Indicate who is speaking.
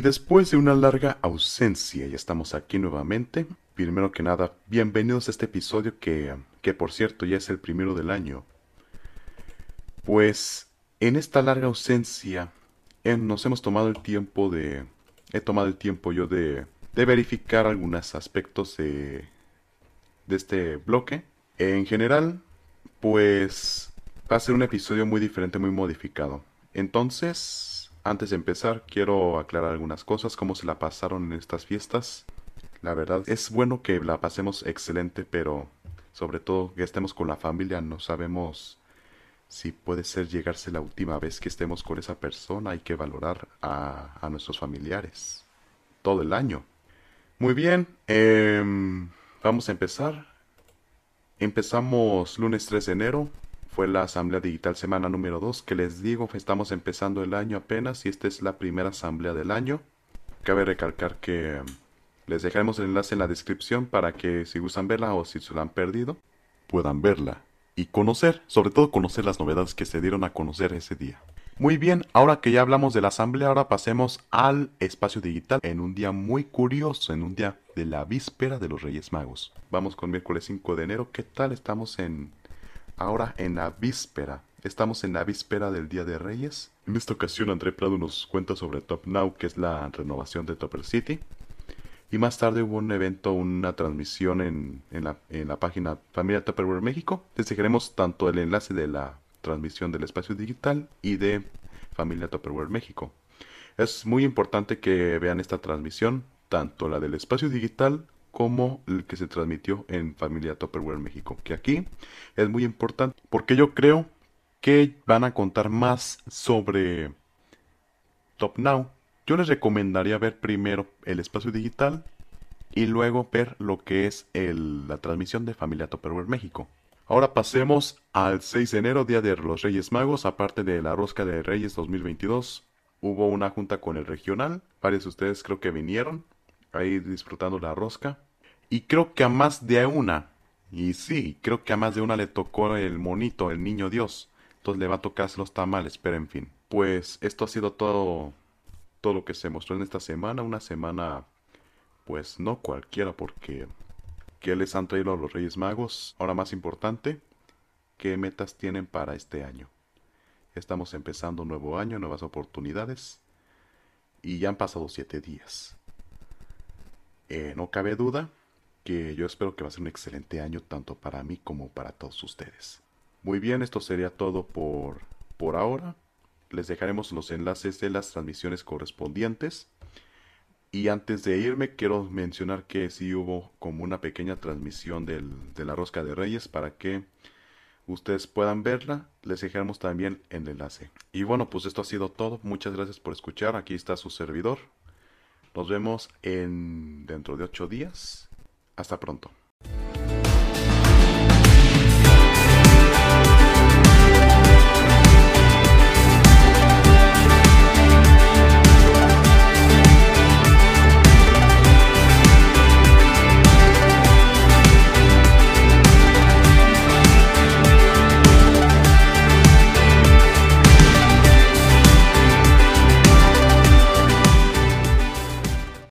Speaker 1: después de una larga ausencia, ya estamos aquí nuevamente. Primero que nada, bienvenidos a este episodio que, que por cierto ya es el primero del año. Pues en esta larga ausencia eh, nos hemos tomado el tiempo de... He tomado el tiempo yo de, de verificar algunos aspectos de, de este bloque. En general, pues va a ser un episodio muy diferente, muy modificado. Entonces, antes de empezar, quiero aclarar algunas cosas, cómo se la pasaron en estas fiestas. La verdad, es bueno que la pasemos excelente, pero sobre todo que estemos con la familia, no sabemos si puede ser llegarse la última vez que estemos con esa persona, hay que valorar a, nuestros familiares todo el año. Muy bien, em, vamos a empezar. Empezamos lunes 3 de enero, fue la Asamblea Digital semana número 2, que les digo, estamos empezando el año apenas y esta es la primera asamblea del año. Cabe recalcar que um, les dejaremos el enlace en la descripción para que si gustan verla o si se la han perdido, puedan verla y conocer, sobre todo conocer las novedades que se dieron a conocer ese día. Muy bien, ahora que ya hablamos de la asamblea, ahora pasemos al espacio digital en un día muy curioso, en un día de la víspera de los Reyes Magos. Vamos con miércoles 5 de enero, ¿qué tal? Estamos en ahora en la víspera. Estamos en la víspera del Día de Reyes. En esta ocasión André Prado nos cuenta sobre Top Now, que es la renovación de Topper City. Y más tarde hubo un evento, una transmisión en, la, en la página Familia Tupperware México. Les dejaremos tanto el enlace de la transmisión del espacio digital y de Familia Tupperware México. Es muy importante que vean esta transmisión, tanto la del espacio digital como el que se transmitió en Familia Topperware México. Que aquí es muy importante porque yo creo que van a contar más sobre Top Now. Yo les recomendaría ver primero el espacio digital y luego ver lo que es la transmisión de Familia Topperware México. Ahora pasemos al 6 de enero, Día de los Reyes Magos, aparte de la Rosca de Reyes 2022. Hubo una junta con el regional, varios de ustedes creo que vinieron ahí disfrutando la rosca. Y creo que a más de una, y sí, creo que a más de una le tocó el monito, el niño Dios. Entonces le va a tocarse los tamales, pero en fin. Pues esto ha sido todo, todo lo que se mostró en esta semana. Una semana, pues no cualquiera, porque ¿qué les han traído a los Reyes Magos? Ahora más importante, ¿qué metas tienen para este año? Estamos empezando un nuevo año, nuevas oportunidades. Y ya han pasado siete días. Eh, no cabe duda que yo espero que va a ser un excelente año tanto para mí como para todos ustedes. Muy bien, esto sería todo por, por ahora. Les dejaremos los enlaces de las transmisiones correspondientes. Y antes de irme, quiero mencionar que sí hubo como una pequeña transmisión del, de la Rosca de Reyes para que ustedes puedan verla. Les dejaremos también el enlace. Y bueno, pues esto ha sido todo. Muchas gracias por escuchar. Aquí está su servidor. Nos vemos en dentro de ocho días. Hasta pronto.